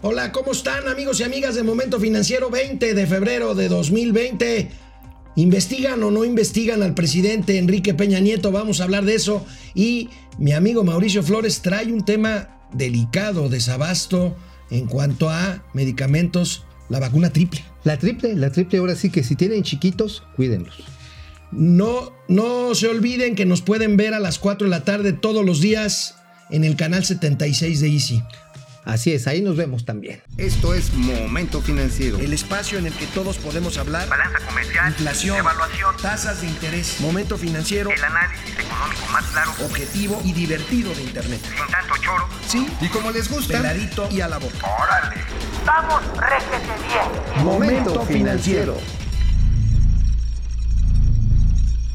Hola, ¿cómo están amigos y amigas de Momento Financiero 20 de febrero de 2020? ¿Investigan o no investigan al presidente Enrique Peña Nieto? Vamos a hablar de eso. Y mi amigo Mauricio Flores trae un tema delicado, desabasto en cuanto a medicamentos, la vacuna triple. La triple, la triple, ahora sí que si tienen chiquitos, cuídenlos. No, no se olviden que nos pueden ver a las 4 de la tarde todos los días en el canal 76 de Easy. Así es, ahí nos vemos también. Esto es Momento Financiero. El espacio en el que todos podemos hablar. Balanza comercial. Inflación. Evaluación. Tasas de interés. Momento financiero. El análisis económico más claro. Objetivo y divertido de Internet. Sin tanto choro. Sí. Y como les gusta. Peladito y a la boca. Órale. Vamos, réjete bien. Momento Financiero.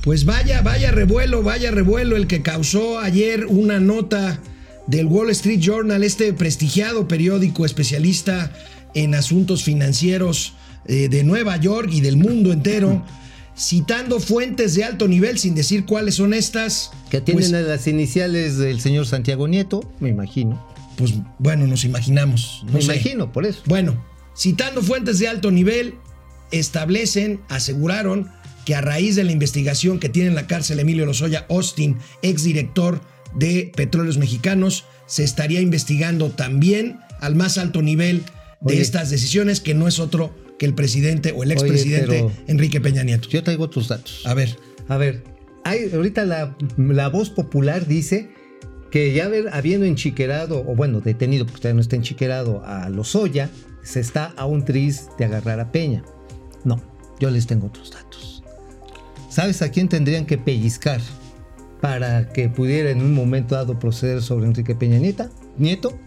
Pues vaya, vaya revuelo, vaya revuelo el que causó ayer una nota del Wall Street Journal, este prestigiado periódico especialista en asuntos financieros eh, de Nueva York y del mundo entero, citando fuentes de alto nivel sin decir cuáles son estas. Que tienen pues, las iniciales del señor Santiago Nieto, me imagino. pues bueno, nos imaginamos. no me sé. imagino, por eso. Bueno, citando fuentes de alto nivel, establecen, aseguraron que a raíz de la investigación que tiene en la cárcel Emilio Lozoya Austin, exdirector de Petróleos Mexicanos, se estaría investigando también al más alto nivel de Oye. estas decisiones, que no es otro que el presidente o el expresidente Enrique Peña Nieto. Yo traigo otros datos. A ver, A ver, hay, ahorita la, la voz popular dice que ya haber, habiendo enchiquerado, o bueno, detenido, porque todavía no está enchiquerado a Lozoya, se está a un tris de agarrar a Peña. No, yo les tengo otros datos. ¿Sabes a quién tendrían que pellizcar para que pudiera en un momento dado proceder sobre Enrique Peña Nieta? Nieto?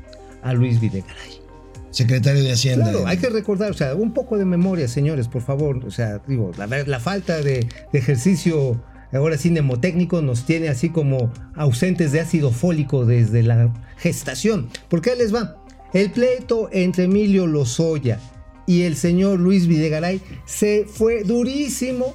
A Luis Videgaray. secretario de Hacienda. Claro, hay que recordar, o sea, un poco de memoria, señores, por favor. O sea, digo, la, falta de, de ejercicio, ahora sí, mnemotécnico, nos tiene así como ausentes de ácido fólico desde la gestación. ¿Por qué les va? El pleito entre Emilio Lozoya y el señor Luis Videgaray se fue durísimo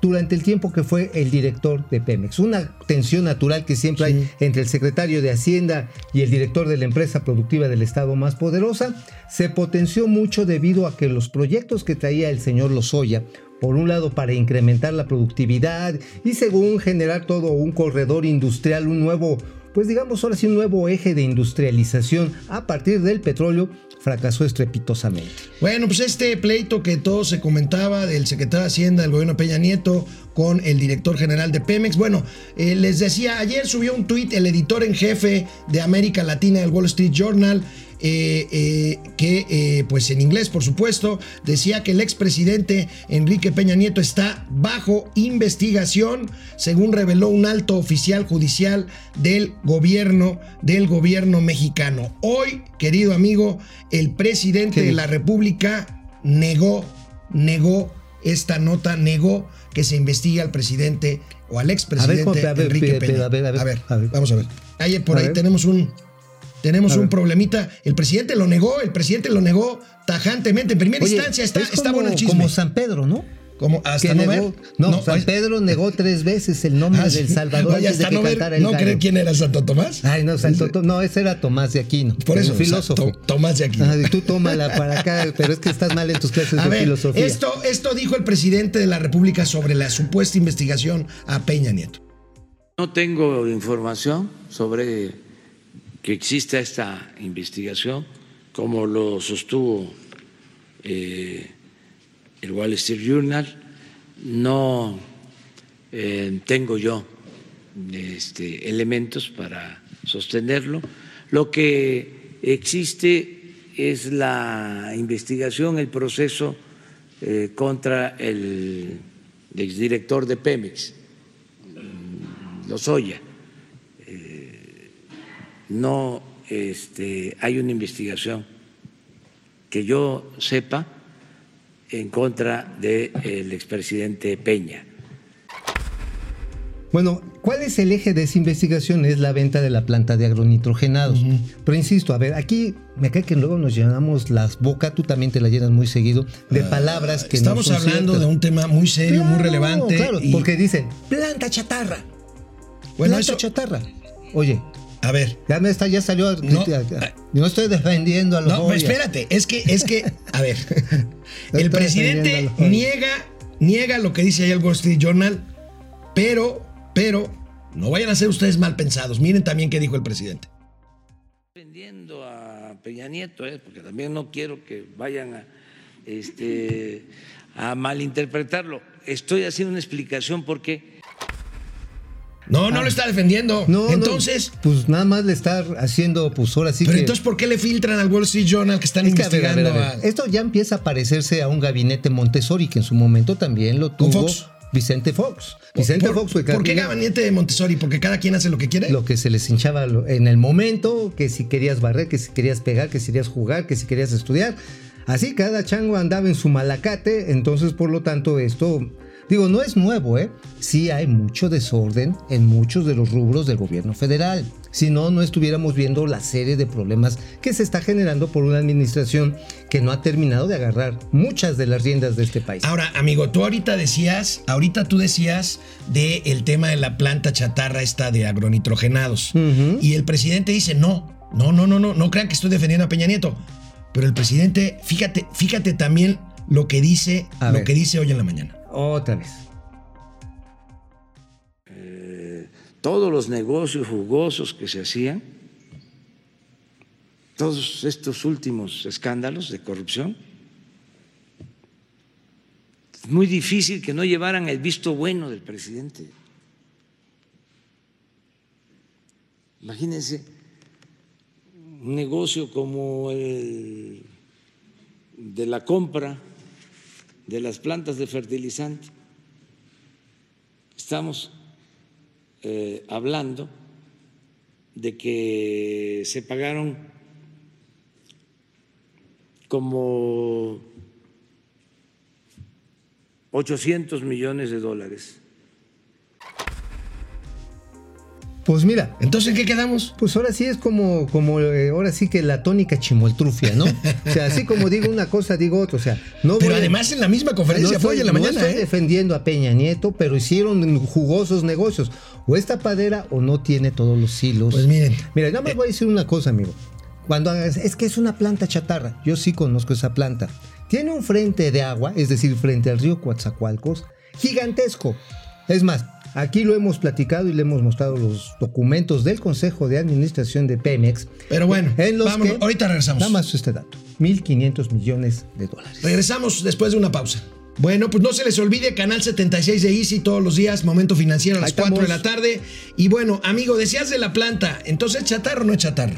durante el tiempo que fue el director de Pemex. Una tensión natural que siempre Sí. hay entre el secretario de Hacienda y el director de la empresa productiva del Estado más poderosa, se potenció mucho debido a que los proyectos que traía el señor Lozoya, por un lado para incrementar la productividad y según generar todo un corredor industrial, un nuevo, pues digamos ahora sí, un nuevo eje de industrialización a partir del petróleo, fracasó estrepitosamente. Bueno, pues este pleito que todo se comentaba del secretario de Hacienda del gobierno Peña Nieto con el director general de Pemex. Bueno, eh, les decía, ayer subió un tuit el editor en jefe de América Latina del Wall Street Journal. Eh, eh, que eh, pues en inglés por supuesto decía que el expresidente Enrique Peña Nieto está bajo investigación según reveló un alto oficial judicial del gobierno del gobierno mexicano hoy querido amigo el presidente ¿Qué de la República negó, negó esta nota, negó que se investigue al presidente o al expresidente Enrique Peña. a ver, a vamos a ver. Ahí por A ahí ver. tenemos un tenemos un problemita. El presidente lo negó, el presidente lo negó tajantemente. En primera Oye, instancia está, es está como- bueno el chisme. Como San Pedro, ¿no? Como hasta no negó- ver. no, San ay- Pedro negó tres veces el nombre Ah, del Salvador Oye, antes de hasta que no ver, el no cree quién era Santo Tomás. Ay, no, Santo To- no, ese era Tomás de Aquino. Por eso, filósofo. Tomás de Aquino. Ah, y tú tómala para acá, pero es que estás mal en tus clases A de ver, filosofía. esto, esto dijo el presidente de la República sobre la supuesta investigación a Peña Nieto. No tengo información sobre que exista esta investigación, como lo sostuvo eh, el Wall Street Journal. No eh, tengo yo este, elementos para sostenerlo. Lo que existe es la investigación, el proceso eh, contra el exdirector de Pemex, Lozoya. No este, hay una investigación que yo sepa en contra del expresidente Peña. Bueno, ¿cuál es el eje de esa investigación? Es la venta de la planta de agronitrogenados. Pero insisto, a ver, aquí me cae que luego nos llenamos las bocas, tú también te la llenas muy seguido, de palabras que Ah, Estamos no son hablando ciertas. de un tema muy serio, muy relevante. Claro, y- porque dicen, planta chatarra. Bueno, planta eso- chatarra. Oye, A ver. Ya, me está, ya salió. No. No, estoy defendiendo a los No, espérate, es que, es que, a ver, No el presidente niega, niega lo que dice ahí el Wall Street Journal, pero, pero, no vayan a ser ustedes mal pensados. Miren también qué dijo el presidente. defendiendo a Peña Nieto, ¿eh? porque también no quiero que vayan a, este, a malinterpretarlo. Estoy haciendo una explicación porque No, no lo está defendiendo. No, no, entonces, pues nada más le está haciendo, pues ahora sí pero que. entonces, ¿por qué le filtran al Wall Street Journal que están Es que, a ver, a ver, investigando a ver, a- Esto ya empieza a parecerse a un gabinete Montessori que en su momento también lo ¿Con tuvo Fox? Vicente Fox. Vicente ¿Por, Fox fue ¿Por qué gabinete- de Montessori? ¿Porque cada quien hace lo que quiere? lo que se les hinchaba en el momento, que si querías barrer, que si querías pegar, que si querías jugar, que si querías estudiar. Así cada chango andaba en su malacate, entonces por lo tanto esto, digo, no es nuevo, ¿eh? Sí hay mucho desorden en muchos de los rubros del gobierno federal. Si no, no estuviéramos viendo la serie de problemas que se está generando por una administración que no ha terminado de agarrar muchas de las riendas de este país. Ahora, amigo, tú ahorita decías, ahorita tú decías de el tema de la planta chatarra esta de agronitrogenados. Y el presidente dice, no, no, no, no, no, no crean que estoy defendiendo a Peña Nieto. Pero el presidente, fíjate, fíjate también lo que dice, A lo ver. que dice hoy en la mañana. Otra vez. todos los negocios jugosos que se hacían, todos estos últimos escándalos de corrupción, es muy difícil que no llevaran el visto bueno del presidente. Imagínense un negocio como el de la compra de las plantas de fertilizante. Estamos eh, hablando de que se pagaron como 800 millones de dólares. Pues mira, Entonces, ¿en qué quedamos? Pues ahora sí es como, como eh, ahora sí que la tónica chimoltrufia, ¿no? O sea, así como digo una cosa, digo otra. O sea, no Pero voy además en la misma conferencia no fue hoy en la no mañana, estoy ¿eh? defendiendo a Peña Nieto, pero hicieron jugosos negocios. O es tapadera o no tiene todos los hilos. Pues miren. Mira, nada más voy a decir una cosa, amigo. Cuando hagas, es que es una planta chatarra. Yo sí conozco esa planta. Tiene un frente de agua, es decir, frente al río Coatzacoalcos, gigantesco. Es más, aquí lo hemos platicado y le hemos mostrado los documentos del Consejo de Administración de Pemex. Pero bueno, en los que- ahorita regresamos. Nada más este dato: 1.500 millones de dólares. Regresamos después de una pausa. Bueno, pues no se les olvide, canal 76 de Easy todos los días, momento financiero a las Ahí 4 de la tarde. Y bueno, amigo, decías de la planta, entonces chatarra o no es chatarra.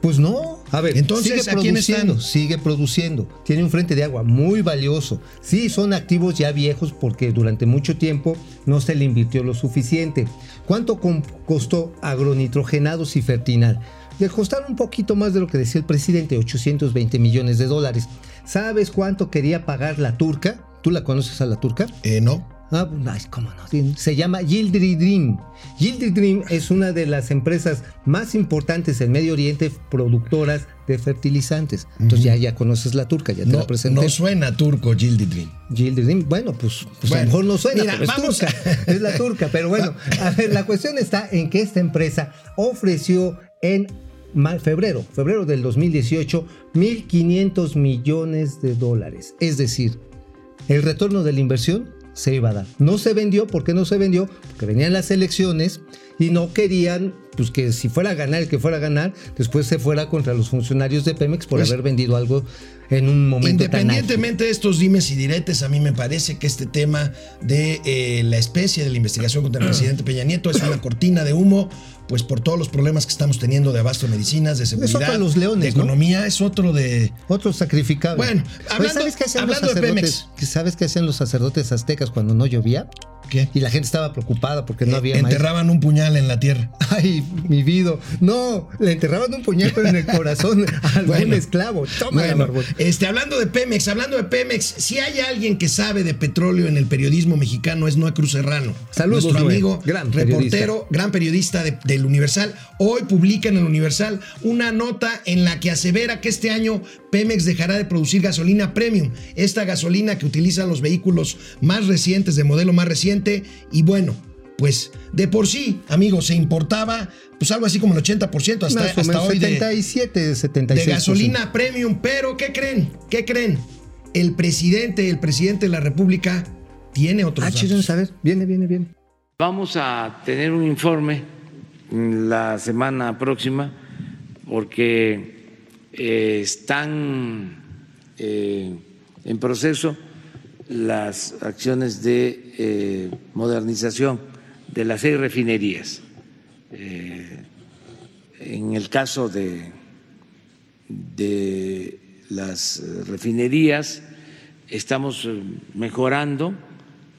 Pues no. A ver, Entonces, sigue ¿a quién produciendo, están? sigue produciendo. Tiene un frente de agua muy valioso. Sí, son activos ya viejos porque durante mucho tiempo no se le invirtió lo suficiente. ¿Cuánto costó agronitrogenados y fertinal? Le costaron un poquito más de lo que decía el presidente, 820 millones de dólares. ¿Sabes cuánto quería pagar la turca? ¿Tú la conoces a la turca? Eh, no. Ah, cómo no. Se llama Yildri Dream. Yildri Dream es una de las empresas más importantes en Medio Oriente productoras de fertilizantes. Entonces ya, ya conoces la turca, ya te No, la presenté. no suena turco. Yildri Dream, bueno, pues, pues a lo mejor no suena, mira, pero es vamos turca. Es la turca, pero bueno, a ver, la cuestión está en que esta empresa ofreció en febrero, febrero del 2018, 1.500 millones de dólares. Es decir, el retorno de la inversión se iba a dar. No se vendió, ¿por qué no se vendió? Porque venían las elecciones y no querían pues que si fuera a ganar el que fuera a ganar, después se fuera contra los funcionarios de Pemex por Pues, haber vendido algo en un momento tan. Independientemente de estos dimes y diretes, a mí me parece que este tema de eh, la especie de la investigación contra el presidente Peña Nieto es una cortina de humo, pues por todos los problemas que estamos teniendo de abasto de medicinas, de seguridad, los leones, de ¿no? economía, es otro de... Otro sacrificable. Bueno, Oye, hablando- ¿sabes qué hacían hablando los de Pemex. ¿Sabes qué hacían los sacerdotes aztecas cuando no llovía? ¿Qué? Y la gente estaba preocupada porque no había maíz. Enterraban un puñal en la tierra. Ay, mi vida. No, le enterraban un puñal pero en el corazón a algún Bueno. esclavo. Toma, Bueno, este, hablando de Pemex, hablando de Pemex, si hay alguien que sabe de petróleo en el periodismo mexicano es Noé Cruz Serrano. Saludos, Nuestro Noé. amigo, Gran reportero, periodista. gran periodista de- del Universal. Hoy publica en el Universal una nota en la que asevera que este año Pemex dejará de producir gasolina premium. Esta gasolina que utilizan los vehículos más recientes, de modelo más reciente. Y bueno, pues de por sí, amigos, se importaba pues algo así como el 80% hasta, Más o hasta menos hoy de, 77, 76. de gasolina premium. Pero, ¿qué creen? ¿Qué creen? El presidente, el presidente de la República tiene otros Ah, chido, datos. a ver, viene, viene, viene. Vamos a tener un informe la semana próxima porque eh, están eh, en proceso las acciones de eh, modernización de las seis refinerías. En el caso de, de las refinerías, estamos mejorando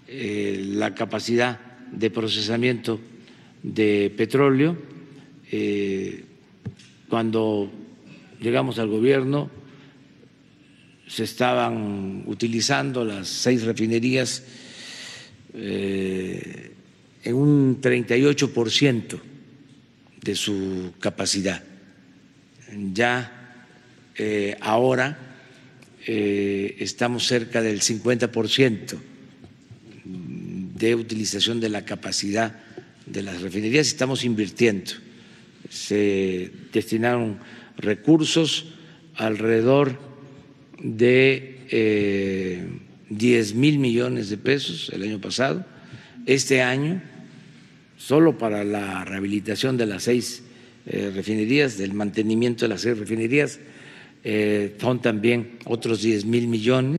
la capacidad de procesamiento de petróleo. Cuando llegamos al gobierno se estaban utilizando las seis refinerías eh, en un 38 por ciento de su capacidad. Ya eh, ahora eh, estamos cerca del 50 por ciento de utilización de la capacidad de las refinerías y estamos invirtiendo. Se destinaron recursos alrededor de eh, 10 mil millones de pesos el año pasado. Este año, solo para la rehabilitación de las seis eh, refinerías, del mantenimiento de las seis refinerías, eh, son también otros 10 mil millones.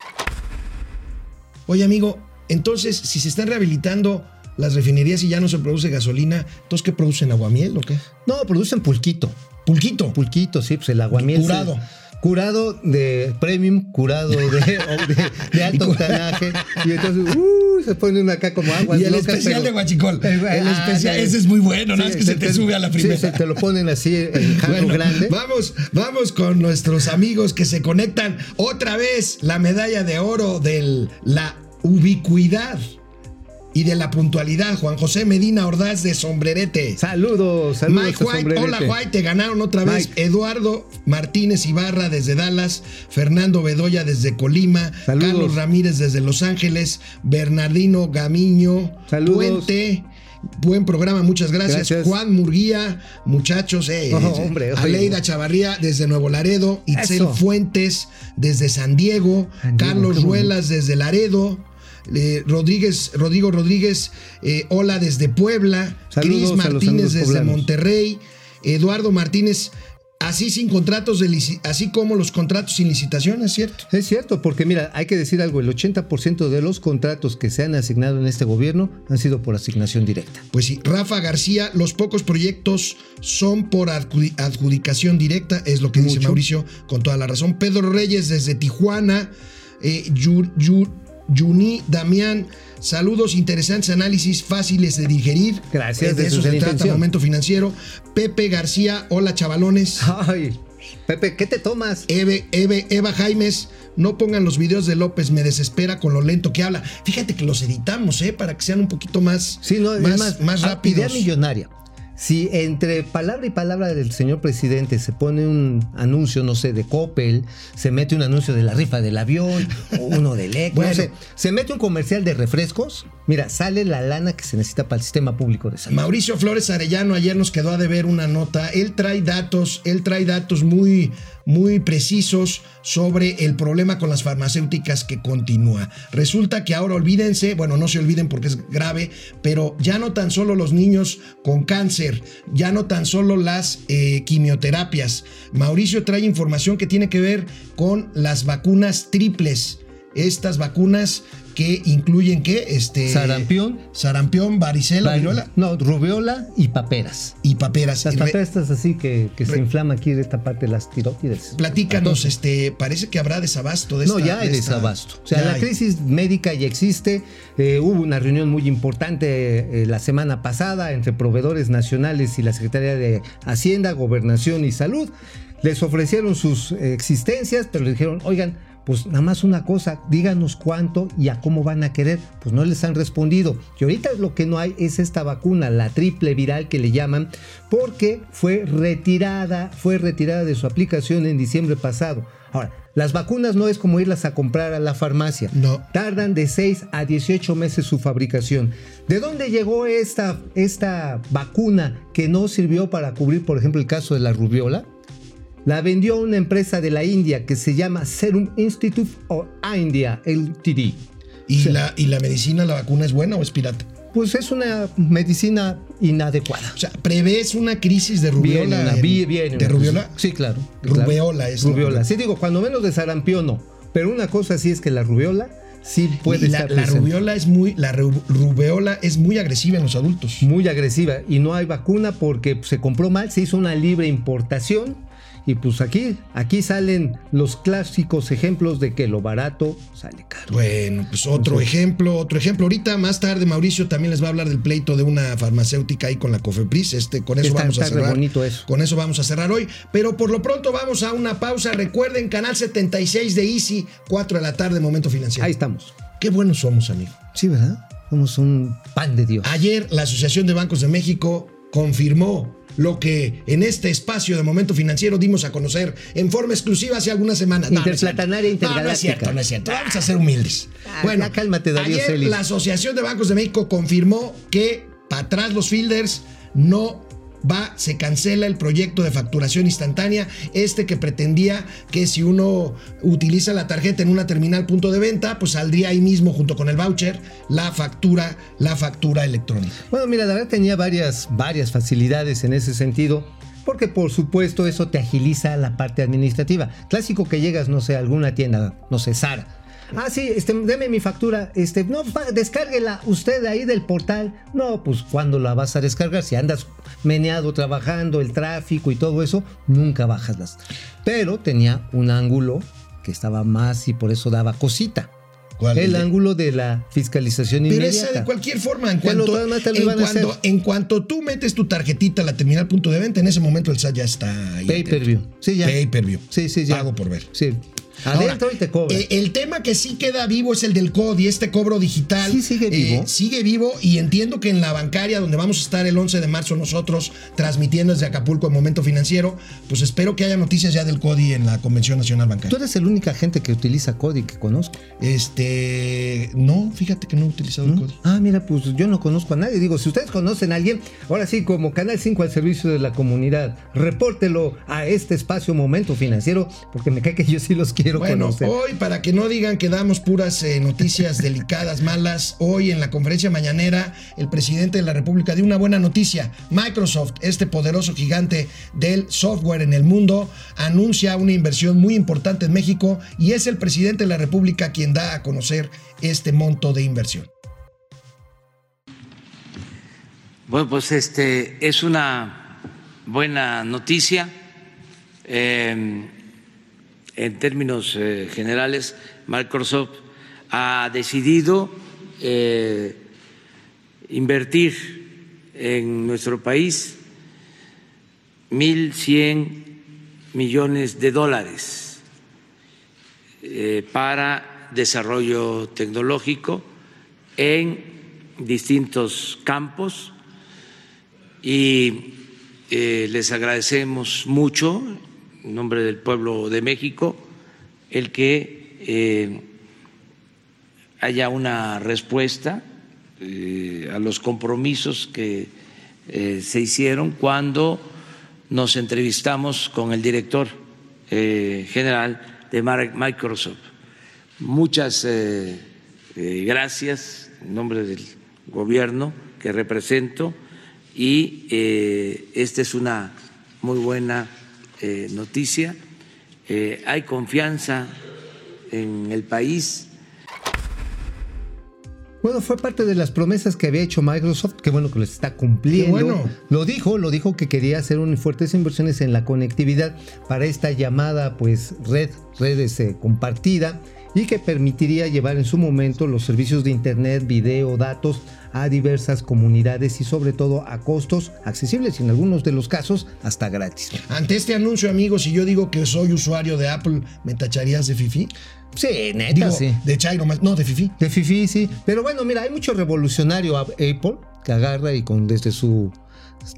Oye, amigo, entonces, si se están rehabilitando las refinerías y ya no se produce gasolina, ¿entonces qué producen? ¿Aguamiel o qué? No, producen pulquito. Pulquito. Pulquito, sí, pues el aguamiel. Curado. se- curado de premium, curado de, o de- de alto octanaje. Y entonces, uh, se pone uno acá como agua. Y el especial de Huachicol. El especial, ese es muy bueno, nada más que se te sube a la primera. Sí, se te lo ponen así en jarro Bueno, grande. Vamos, vamos con nuestros amigos que se conectan otra vez la medalla de oro de la ubicuidad y de la puntualidad. Juan José Medina Ordaz de Sombrerete. Saludos, saludos. Mike White, hola White, te ganaron otra vez. Mike. Eduardo Martínez Ibarra desde Dallas, Fernando Bedoya desde Colima, Saludos. Carlos Ramírez desde Los Ángeles, Bernardino Gamiño, Saludos. Puente. Buen programa, muchas gracias. Gracias. Juan Murguía, muchachos, eh, Oh, hombre. Aleida Chavarría desde Nuevo Laredo, Itzel Eso. Fuentes desde San Diego, San Diego, Carlos. Ruelas desde Laredo. Eh, Rodríguez, Rodrigo Rodríguez, eh, hola desde Puebla, Cris Martínez desde poblanos. Monterrey, Eduardo Martínez, así sin contratos de así como los contratos sin licitación, ¿es cierto? Es cierto, porque mira, hay que decir algo, el 80% de los contratos que se han asignado en este gobierno han sido por asignación directa. Pues sí, Rafa García, los pocos proyectos son por adjudi- adjudicación directa, es lo que dice. Mauricio con toda la razón. Pedro Reyes desde Tijuana, eh, Yu- Yu- Yuni Damián, saludos, interesantes análisis, fáciles de digerir. Gracias, Eh, de de eso se trata intención. Momento Financiero. Pepe García, hola chavalones. Ay, Pepe, ¿qué te tomas? Eve, Eve, Eva Jaimes, no pongan los videos de López, me desespera con lo lento que habla. Fíjate que los editamos, ¿eh? Para que sean un poquito más, Sí, no, más, más ah, rápidos. Idea millonaria. Si entre palabra y palabra del señor presidente se pone un anuncio, no sé, de Coppel, se mete un anuncio de la rifa del avión, o uno de LEC, Bueno. no sé, se mete un comercial de refrescos, mira, sale la lana que se necesita para el sistema público de salud. Mauricio Flores Arellano ayer nos quedó a deber una nota. Él trae datos, él trae datos muy, muy precisos sobre el problema con las farmacéuticas que continúa. Resulta que ahora olvídense, bueno, no se olviden porque es grave, pero ya no tan solo los niños con cáncer, ya no tan solo las eh, quimioterapias. Mauricio trae información que tiene que ver con las vacunas triples. Estas vacunas que incluyen qué? Este Sarampión. sarampión, varicela, Vari- viruela No, rubiola y paperas. y paperas. Las paperas estas así que, que se inflama aquí de esta parte de las tiroides. Platícanos, este, parece que habrá desabasto de No, esta- ya hay de esta- desabasto. O sea, la hay. crisis médica ya existe. Eh, hubo una reunión muy importante eh, la semana pasada entre proveedores nacionales y la Secretaría de Hacienda, Gobernación y Salud. Les ofrecieron sus eh, existencias, pero les dijeron, oigan, pues nada más una cosa, díganos cuánto y a cómo van a querer. Pues no les han respondido. Y ahorita lo que no hay es esta vacuna, la triple viral que le llaman, porque fue retirada, fue retirada de su aplicación en diciembre pasado. Ahora, las vacunas no es como irlas a comprar a la farmacia. No. Tardan de 6 a 18 meses su fabricación. ¿De dónde llegó esta, esta vacuna que no sirvió para cubrir, por ejemplo, el caso de la rubiola? La vendió una empresa de la India que se llama Serum Institute of India, LTD. ¿Y, la, ¿Y la medicina, la vacuna es buena o es pirata? Pues es una medicina inadecuada. O sea, ¿prevés una crisis de rubiola? Viene una, en- vi- viene ¿De rubiola? Sí, claro. Rubeola es la Rubiola. Sí, digo, cuando menos de sarampión no. Pero una cosa sí es que la rubiola sí puede la, estar la rubiola es muy, la ru- rubeola es muy agresiva en los adultos. muy agresiva y no hay vacuna porque se compró mal, se hizo una libre importación y pues aquí, aquí salen los clásicos ejemplos de que lo barato sale caro. Bueno, pues otro ejemplo, otro ejemplo. Ahorita más tarde Mauricio también les va a hablar del pleito de una farmacéutica ahí con la Cofepris. Este, con eso Está- vamos a está cerrar. bonito eso. Con eso vamos a cerrar hoy. Pero por lo pronto vamos a una pausa. Recuerden, canal 76 de Easy, 4 de la tarde, momento financiero. Ahí estamos. Qué buenos somos, amigo. Sí, ¿verdad? Somos un pan de Dios. Ayer la Asociación de Bancos de México confirmó lo que en este espacio de momento financiero dimos a conocer en forma exclusiva hace algunas semanas. No, no. Interplatanaria No, no es intergaláctica. cierto, no es cierto. Vamos a ser humildes. Ah, bueno, ya cálmate, Darío ayer Celis. la Asociación de Bancos de México confirmó que para atrás los fielders no va, se cancela el proyecto de facturación instantánea, este que pretendía que si uno utiliza la tarjeta en una terminal punto de venta, pues saldría ahí mismo junto con el voucher la factura, la factura electrónica. Bueno, mira, la verdad tenía varias, varias facilidades en ese sentido. Porque por supuesto eso te agiliza la parte administrativa. Clásico que llegas, no sé, a alguna tienda, no sé, Sara. Ah, sí, este, deme mi factura. Este, no, descárguela usted ahí del portal. No, pues cuando la vas a descargar, si andas meneado trabajando, el tráfico y todo eso, nunca bajas las. Pero tenía un ángulo que estaba más y por eso daba cosita. ¿Cuál? El ángulo de la fiscalización Pero inmediata. esa de cualquier forma, en Pero cuanto, en, en cuanto tú metes tu tarjetita a la terminal punto de venta, en ese momento el SAT ya está ahí. Pay per view. Sí, ya. Pay per view. Sí, sí, ya. Pago por ver. Sí. Adentro Ahora, y te cobra. eh, el tema que sí queda vivo es el del COD y este cobro digital. Sí, sigue vivo. Eh, sigue vivo y entiendo que en la bancaria, donde vamos a estar el 11 de marzo nosotros transmitiendo desde Acapulco en Momento Financiero, pues espero que haya noticias ya del CODI en la Convención Nacional Tú Bancaria. eres el única gente que utiliza Cody que conozco. Este, no, fíjate que no he utilizado el CODI. Ah, mira, pues yo no conozco a nadie. Digo, si ustedes conocen a alguien, ahora sí, como Canal 5 al servicio de la comunidad, repórtelo a este espacio Momento Financiero, porque me cae que yo sí los quiero Bueno, conocer. hoy, para que no digan que damos puras eh, noticias delicadas, malas, hoy en la conferencia mañanera, el presidente de la República dio una buena noticia. Microsoft, este poderoso gigante del software en el mundo, anuncia una inversión muy importante en México y es el presidente de la República quien da a conocer este monto de inversión. Bueno, pues este es una buena noticia. Eh, en términos eh, generales, Microsoft ha decidido eh, invertir en nuestro país 1.100 millones de dólares eh, para desarrollo tecnológico en distintos campos y les agradecemos mucho, en nombre del pueblo de México, el que eh, haya una respuesta eh, a los compromisos que eh, se hicieron cuando nos entrevistamos con el director general de Microsoft. Muchas gracias en nombre del gobierno que represento y esta es una muy buena eh, noticia. Eh, hay confianza en el país. Bueno, fue parte de las promesas que había hecho Microsoft, que bueno que lo está cumpliendo. Bueno. Lo dijo, lo dijo que quería hacer unas fuertes inversiones en la conectividad para esta llamada pues red, redes eh, compartida y que permitiría llevar en su momento los servicios de internet, video, datos a diversas comunidades y sobre todo a costos accesibles y en algunos de los casos hasta gratis. Ante este anuncio, amigos, si yo digo que soy usuario de Apple, ¿me tacharías de fifi? Sí, neta, Digo, sí. de Chairo. No, de fifi. De Fifi, sí. Pero bueno, mira, hay mucho revolucionario Apple que agarra y con desde su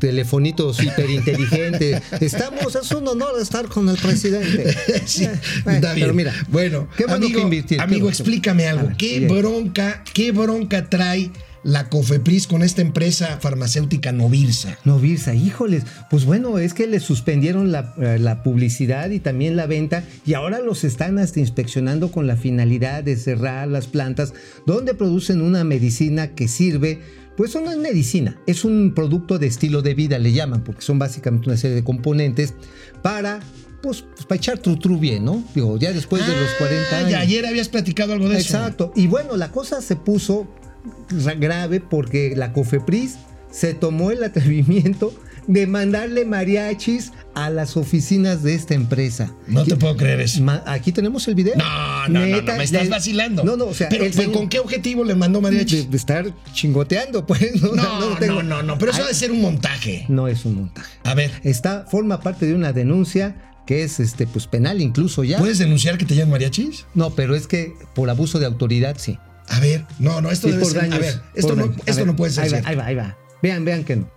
telefonito súper inteligente. Estamos, es un honor estar con el presidente. Sí, bueno, está bien. Pero mira, bueno, qué bueno amigo, que qué amigo, bueno. explícame algo. ver, ¿Qué bronca, qué bronca trae la Cofepris con esta empresa farmacéutica Novirsa? No, Virsa, híjoles. Pues bueno, es que le suspendieron la, eh, la publicidad y también la venta y ahora los están hasta inspeccionando con la finalidad de cerrar las plantas donde producen una medicina que sirve. Pues no es medicina, es un producto de estilo de vida, le llaman, porque son básicamente una serie de componentes para, pues, pues, para echar tru tru bien, ¿no? Digo, ya después de los 40 Ah, años. Y ayer habías platicado algo de eso. Exacto. Y bueno, la cosa se puso grave porque la COFEPRIS se tomó el atrevimiento de mandarle mariachis a las oficinas de esta empresa. No te puedo creer eso. Aquí tenemos el video. No, no, no, Neta, no, me estás vacilando. No, no, o sea, pero, el pero señor- ¿con qué objetivo le mandó de, mariachi? de estar chingoteando, pues. No, No, no, no, no, pero eso ha de ser un montaje. no es un montaje. A ver, Está, forma parte de una denuncia que es este, pues, penal incluso ya. ¿puedes denunciar que te llevan mariachis? No, pero es que por abuso de autoridad sí. A ver, no, no, esto Sí, debe por ser. daños. a ver, esto, no, daños. A esto ver, no puede ser Ahí va, ahí va, ahí va. Vean, vean que no.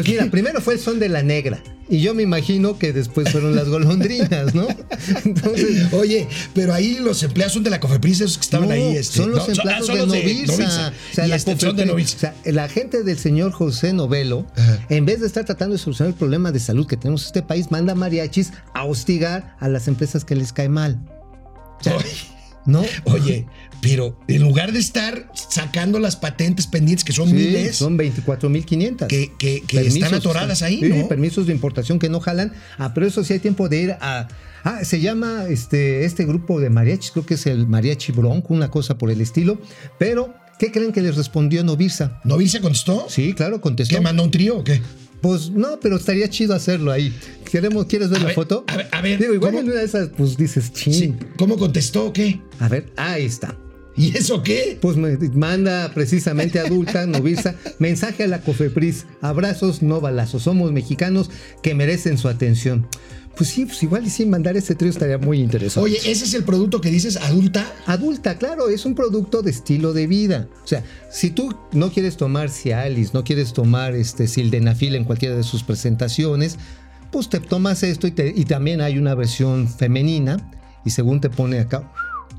Pues mira, primero fue el son de la negra. Y yo me imagino que después fueron las golondrinas, ¿no? Entonces, Oye, pero ahí los empleados son de la Cofepris, esos que estaban no, ahí. Este, son los no, ah, empleados son de los Novirsa. O sea, la este, son de Novirsa. O sea, la gente del señor José Novelo, Ajá. en vez de estar tratando de solucionar el problema de salud que tenemos en este país, manda mariachis a hostigar a las empresas que les cae mal. O sea, ¿No? Oye, pero en lugar de estar sacando las patentes pendientes, que son Sí, miles, son 24.500. que, que, que están atoradas ahí, sí, ¿no? permisos de importación que no jalan. Ah, pero eso sí hay tiempo de ir a. Ah, se llama este, este grupo de mariachis, creo que es el Mariachi Bronco, una cosa por el estilo. Pero, ¿qué creen que les respondió Novirsa? ¿Novirsa contestó? Sí, claro, contestó. ¿Qué mandó un trío o qué? Pues no, pero estaría chido hacerlo ahí. ¿Queremos, ¿Quieres ver A la ver, foto? a ver, a ver, Digo, igual ¿cómo? en una de esas, pues dices, chin. Sí. ¿Cómo contestó o qué? A ver, ahí está. ¿Y eso qué? Pues me manda precisamente adulta, Novirsa, mensaje a la Cofepris, abrazos, no balazos, somos mexicanos que merecen su atención. Pues sí, pues igual y sí, mandar ese trío estaría muy interesante. Oye, ¿ese es el producto que dices adulta? Adulta, claro, es un producto de estilo de vida. O sea, si tú no quieres tomar Cialis, no quieres tomar este sildenafil en cualquiera de sus presentaciones, pues te tomas esto y, te- y también hay una versión femenina y según te pone acá,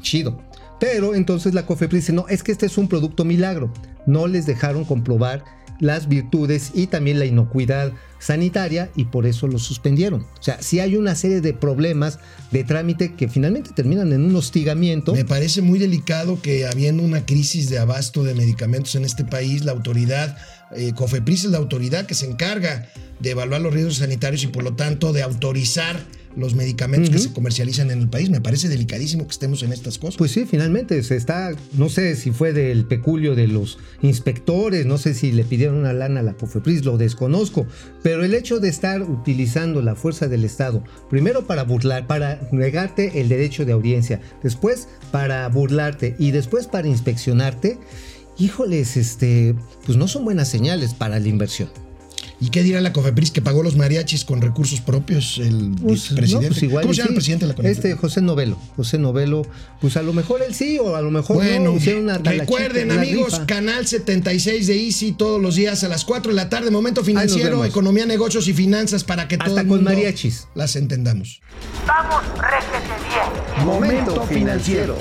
chido. Pero entonces la COFEPRIS dice, no, es que este es un producto milagro. No les dejaron comprobar las virtudes y también la inocuidad sanitaria y por eso lo suspendieron. O sea, sí hay una serie de problemas de trámite que finalmente terminan en un hostigamiento. Me parece muy delicado que habiendo una crisis de abasto de medicamentos en este país, la autoridad, eh, COFEPRIS es la autoridad que se encarga de evaluar los riesgos sanitarios y por lo tanto de autorizar los medicamentos que se comercializan en el país. Me parece delicadísimo que estemos en estas cosas. Pues sí, finalmente se está, no sé si fue del peculio de los inspectores, no sé si le pidieron una lana a la COFEPRIS, lo desconozco, pero el hecho de estar utilizando la fuerza del Estado, primero para burlar, para negarte el derecho de audiencia, después para burlarte y después para inspeccionarte, híjoles, este, pues no son buenas señales para la inversión. ¿Y qué dirá la COFEPRIS que pagó los mariachis con recursos propios el Pues, vicepresidente? no, pues igual ¿Cómo se llama sí. el presidente de la COFEPRIS? Este José Novelo. José Novelo, pues a lo mejor él sí, o a lo mejor Bueno, no. Hicieron una recuerden amigos, rifa. canal 76 de Easy todos los días a las 4 de la tarde, momento financiero, economía, negocios y finanzas para que Hasta todo el con mariachis. las entendamos. Vamos, réjete bien. Momento financiero.